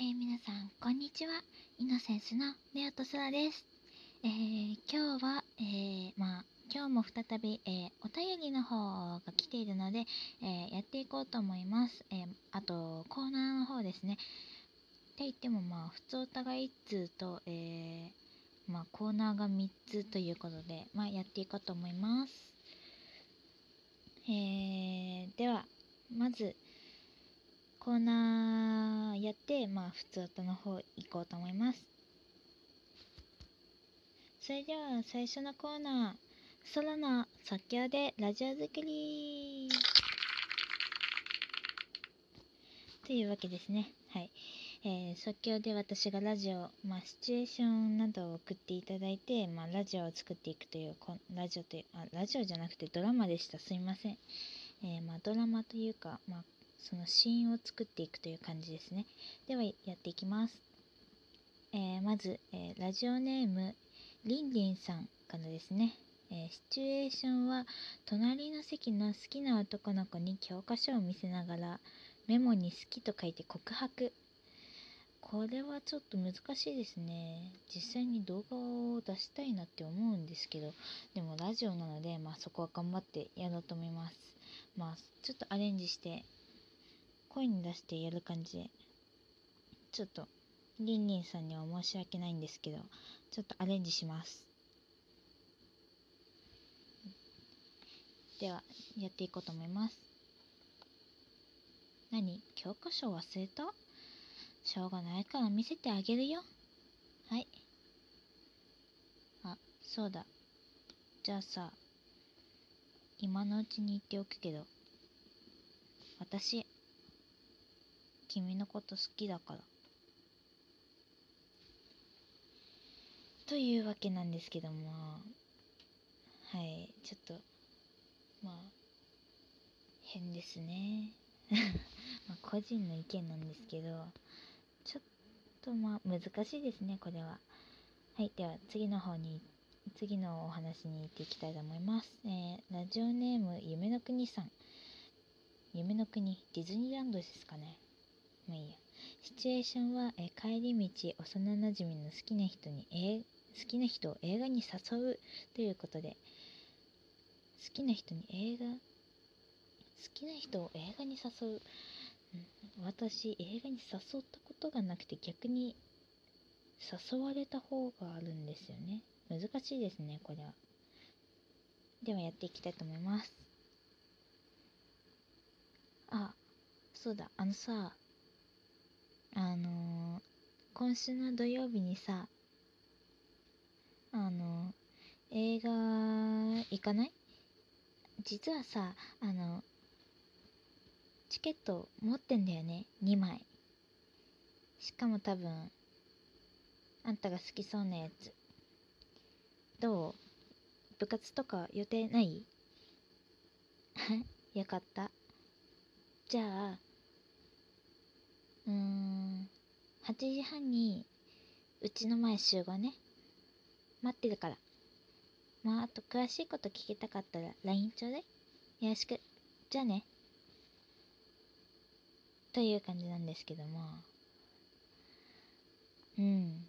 えー皆さん、こんにちは。イノセンスのネオとソラです。えー今日は、えーまあ、今日も再び、えお便りの方が来ているので、えやっていこうと思います。えあと、コーナーの方ですね。って言っても、まあ、普通お互い1通と、えまあ、コーナーが3つということで、まあ、やっていこうと思います。えでは、まず、コーナーやって、まあ、普通歌の方行こうと思います。それでは、最初のコーナー、ソロの即興でラジオ作りというわけですね。はい。えー即興で私がラジオ、まあ、シチュエーションなどを送っていただいて、まあ、ラジオを作っていくという、こラジオという、あ、ラジオじゃなくてドラマでした。すいません。えーまあ、ドラマというか、まあ、そのシーンを作っていくという感じですね。では、やっていきます。えーまず、えーラジオネーム、りんりんさんからですね。えーシチュエーションは、隣の席の好きな男の子に教科書を見せながら、メモに好きと書いて告白。これはちょっと難しいですね。実際に動画を出したいなって思うんですけど、でもラジオなので、まあそこは頑張ってやろうと思います。まあちょっとアレンジして、声に出してやる感じで、ちょっと、りんりんさんには申し訳ないんですけど、ちょっとアレンジします。では、やっていこうと思います。何？教科書忘れた？しょうがないから見せてあげるよ。はい。あ、そうだ。じゃあさ、今のうちに言っておくけど、私、君のこと好きだから。というわけなんですけども、はい、ちょっと、まあ、変ですね。まあ、個人の意見なんですけど、ちょっとまあ、難しいですね、これは。はい、では次の方に、次のお話に行っていきたいと思います。えー、ラジオネーム、夢の国さん。夢の国、ディズニーランドですかね。まあいいや。シチュエーションは、え帰り道、幼なじみの好きな人に、え好きな人を映画に誘うということで、好きな人に映画、好きな人を映画に誘う。私、映画に誘ったことがなくて逆に誘われた方があるんですよね。難しいですね、これは。ではやっていきたいと思います。あ、そうだ、あのさ、あのー今週の土曜日にさ、あの映画行かない？実はさ、あの、チケット持ってんだよね、2枚。しかも多分、あんたが好きそうなやつ。どう？部活とか予定ない？よかった。じゃあ、うーん、8時半に、うちの前集合ね。待ってるから。まあ、あと詳しいこと聞きたかったら LINE ちょうだい。よろしく。じゃあね。という感じなんですけども。うん。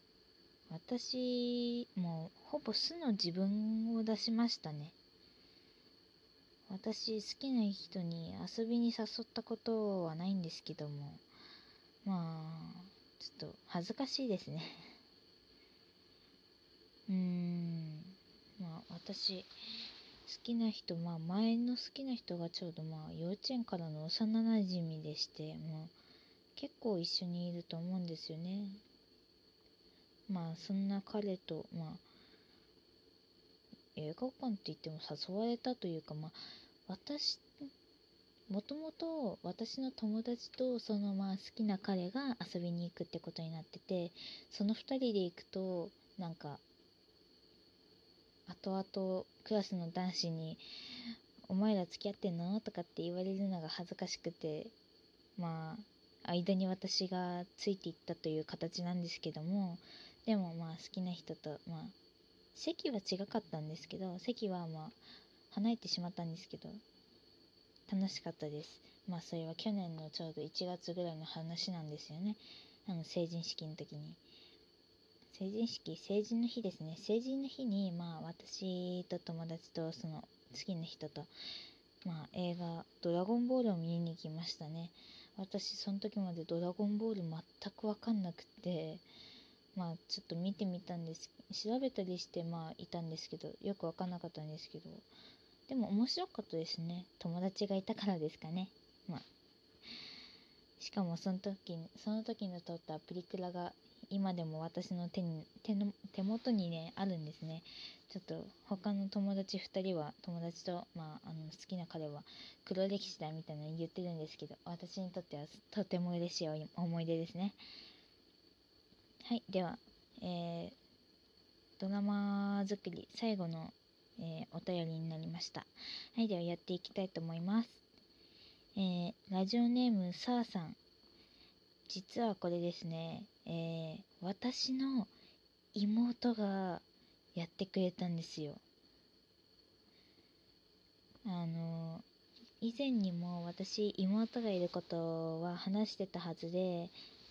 私、もう、ほぼ素の自分を出しましたね。私、好きな人に遊びに誘ったことはないんですけども。まあ、ちょっと恥ずかしいですね。うーん。まあ、私、好きな人、まあ、前の好きな人がちょうどまあ、幼稚園からの幼なじみでして、もう、結構一緒にいると思うんですよね。まあ、そんな彼と、まあ、映画館って言っても誘われたというか、まあ、私、もともと私の友達とそのまあ好きな彼が遊びに行くってことになってて、その2人で行くと、なんか、後々クラスの男子に「お前ら付き合ってんの?」とかって言われるのが恥ずかしくてまあ間に私がついていったという形なんですけどもでもまあ好きな人とまあ席は違かったんですけど席はまあ離れてしまったんですけど楽しかったです。まあそれは去年のちょうど1月ぐらいの話なんですよね。あの成人式の時に。成人式？成人の日ですね。成人の日にまあ私と友達とその好きな人とまあ映画「ドラゴンボール」を見に行きましたね。私その時まで「ドラゴンボール」全く分かんなくてまあちょっと見てみたんです。調べたりしてまあいたんですけどよく分かんなかったんですけどでも面白かったですね。友達がいたからですかね。まあ。しかもその時その時の撮ったプリクラが今でも私の手に手の手元にねあるんですね。ちょっと他の友達2人は友達と、まあ、あの好きな彼は黒歴史だみたいなの言ってるんですけど私にとってはとても嬉しい思い出ですね。はいでは、えー、ドラマ作り最後の、えー、お便りになりました。はいではやっていきたいと思います。えー、ラジオネームさーさん。実はこれですね、えー、私の妹がやってくれたんですよ。あの以前にも私妹がいることは話してたはずで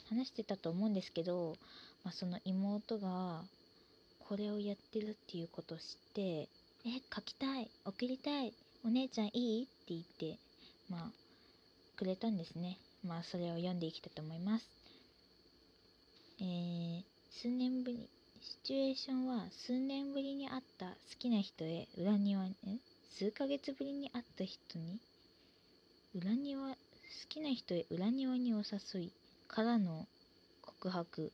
話してたと思うんですけど、まあ、その妹がこれをやってるっていうことを知って「え書きたい送りたいお姉ちゃんいい?」って言ってまあくれたんですね。まあそれを読んでいきたいと思います。えー、数年ぶり、シチュエーションは数年ぶりに会った好きな人へ裏庭に、数ヶ月ぶりに会った人に裏庭、好きな人へ裏庭にお誘いからの告白。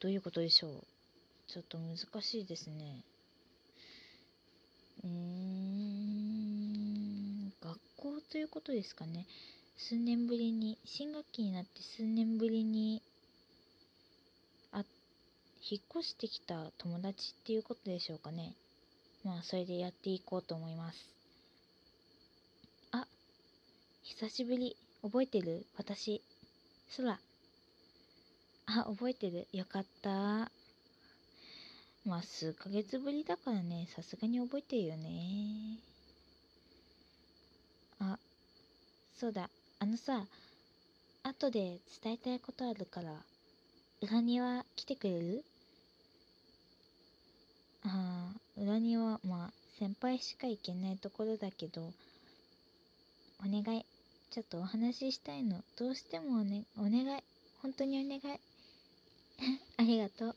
どういうことでしょう？ちょっと難しいですね。うん、学校ということですかね。数年ぶりに新学期になって数年ぶりにあ引っ越してきた友達っていうことでしょうかね。まあそれでやっていこうと思います。あ久しぶり。覚えてる？私。空。あ覚えてる。よかった。まあ数ヶ月ぶりだからねさすがに覚えてるよねあそうだあのさ、後で伝えたいことあるから、裏庭来てくれる？ああ、裏庭、まあ、先輩しか行けないところだけど、お願い。ちょっとお話ししたいの。どうしてもお,、ね、お願い。本当にお願い。ありがとう。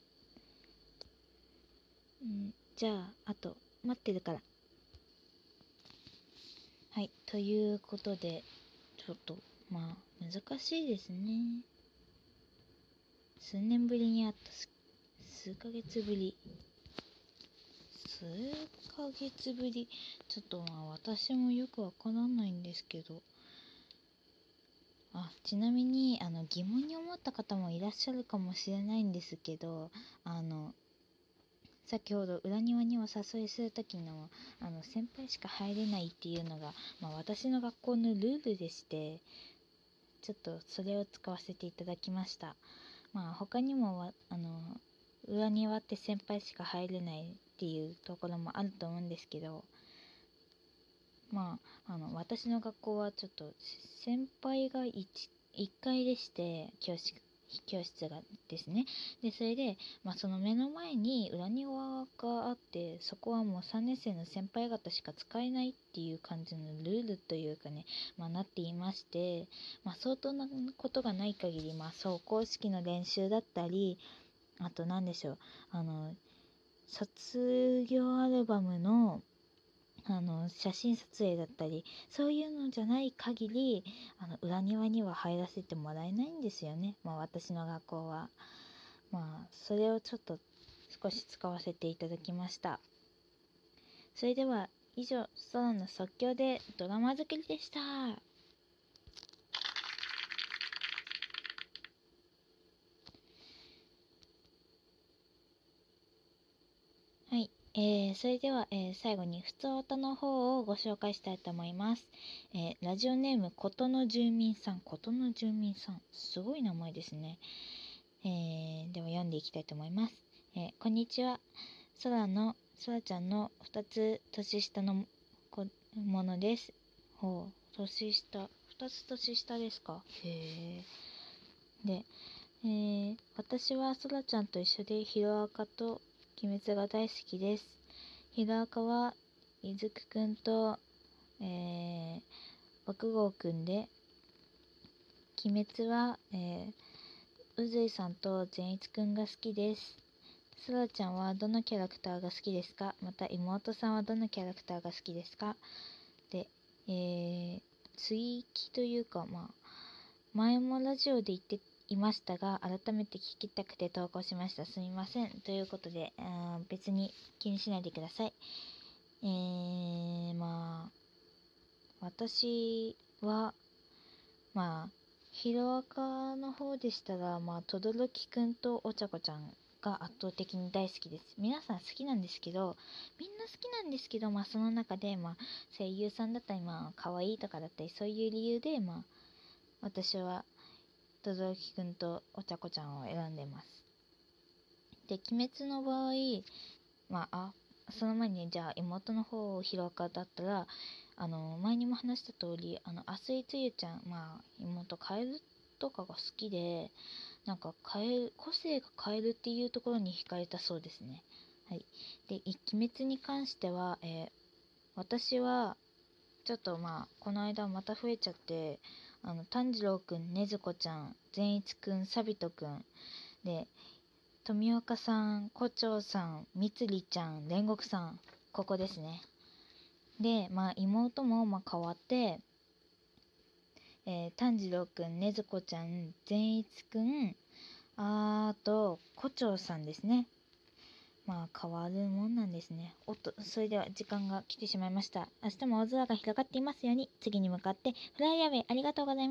うん、じゃあ、あと、待ってるから。はい、ということで、ちょっと、まあ、難しいですね。数年ぶりに会った数ヶ月ぶり。数ヶ月ぶり。ちょっとまあ、私もよくわからないんですけど。あ、ちなみに、あの、疑問に思った方もいらっしゃるかもしれないんですけど、あの、先ほど裏庭にお誘いする時のあの先輩しか入れないっていうのが、まあ、私の学校のルールでしてちょっとそれを使わせていただきました。まあ他にもあの裏庭って先輩しか入れないっていうところもあると思うんですけどまああの私の学校はちょっと先輩が 1, 1階でして教室教室がですね。で、それで、まあ、その目の前に裏庭があって、そこはもう3年生の先輩方しか使えないっていう感じのルールというかね、まあ、なっていまして、まあ、相当なことがない限り、まあ、走行式の練習だったり、あと何でしょう、あの、卒業アルバムのあの写真撮影だったりそういうのじゃない限りあの裏庭には入らせてもらえないんですよね、まあ、私の学校は。まあそれをちょっと少し使わせていただきました。それでは以上空の即興でドラマ作りでした。えー、それでは、えー、最後に普通音の方をご紹介したいと思います。えー、ラジオネームことの住民さん、ことの住民さん、すごい名前ですね。えでは読んでいきたいと思います。えこんにちは。空の、空ちゃんの2つ年下のものです。ほう、年下、2つ年下ですか？へえ。で、えー、私はそらちゃんと一緒でヒロアカと鬼滅が大好きです。ヒロアカは、いずくくんと、えー、爆豪くんで、鬼滅は、えー、うずいさんと善一くんが好きです。そらちゃんはどのキャラクターが好きですか？また妹さんはどのキャラクターが好きですか？で、えー、追記というか、まあ、前もラジオで言っていましたが、改めて聞きたくて投稿しました。すみません。ということで、別に気にしないでください。えー、まあ、私は、まあ、ヒロアカの方でしたら、まあ、とどろきくんとお茶子ちゃんが圧倒的に大好きです。皆さん好きなんですけど、みんな好きなんですけど、まあ、その中で、まあ、声優さんだったり、まあ、可愛いとかだったり、そういう理由で、まあ、私はとどろきくんとお茶子ちゃんを選んでます。で、鬼滅の場合、まあ、あ、その前に、じゃあ妹の方をヒロアカだったら、あの、前にも話した通り、あの、あすいつゆちゃん、まあ、妹、カエルとかが好きで、なんか、カエル、個性がカエルっていうところに惹かれたそうですね。はい。で、鬼滅に関しては、えー、私は、ちょっとまあ、この間また増えちゃって、あの、炭治郎くん、ねずこちゃん、善一くん、さびとくん、で、富岡さん、胡蝶さん、みつりちゃん、煉獄さん、ここですね。で、まあ、妹もまあ変わって、えー、炭治郎くん、ねずこちゃん、善一くん、あと、胡蝶さんですね。まあ変わるもんなんですね。おっと、それでは時間が来てしまいました。明日も青空が広がっていますように、次に向かってフライアウェイありがとうございます。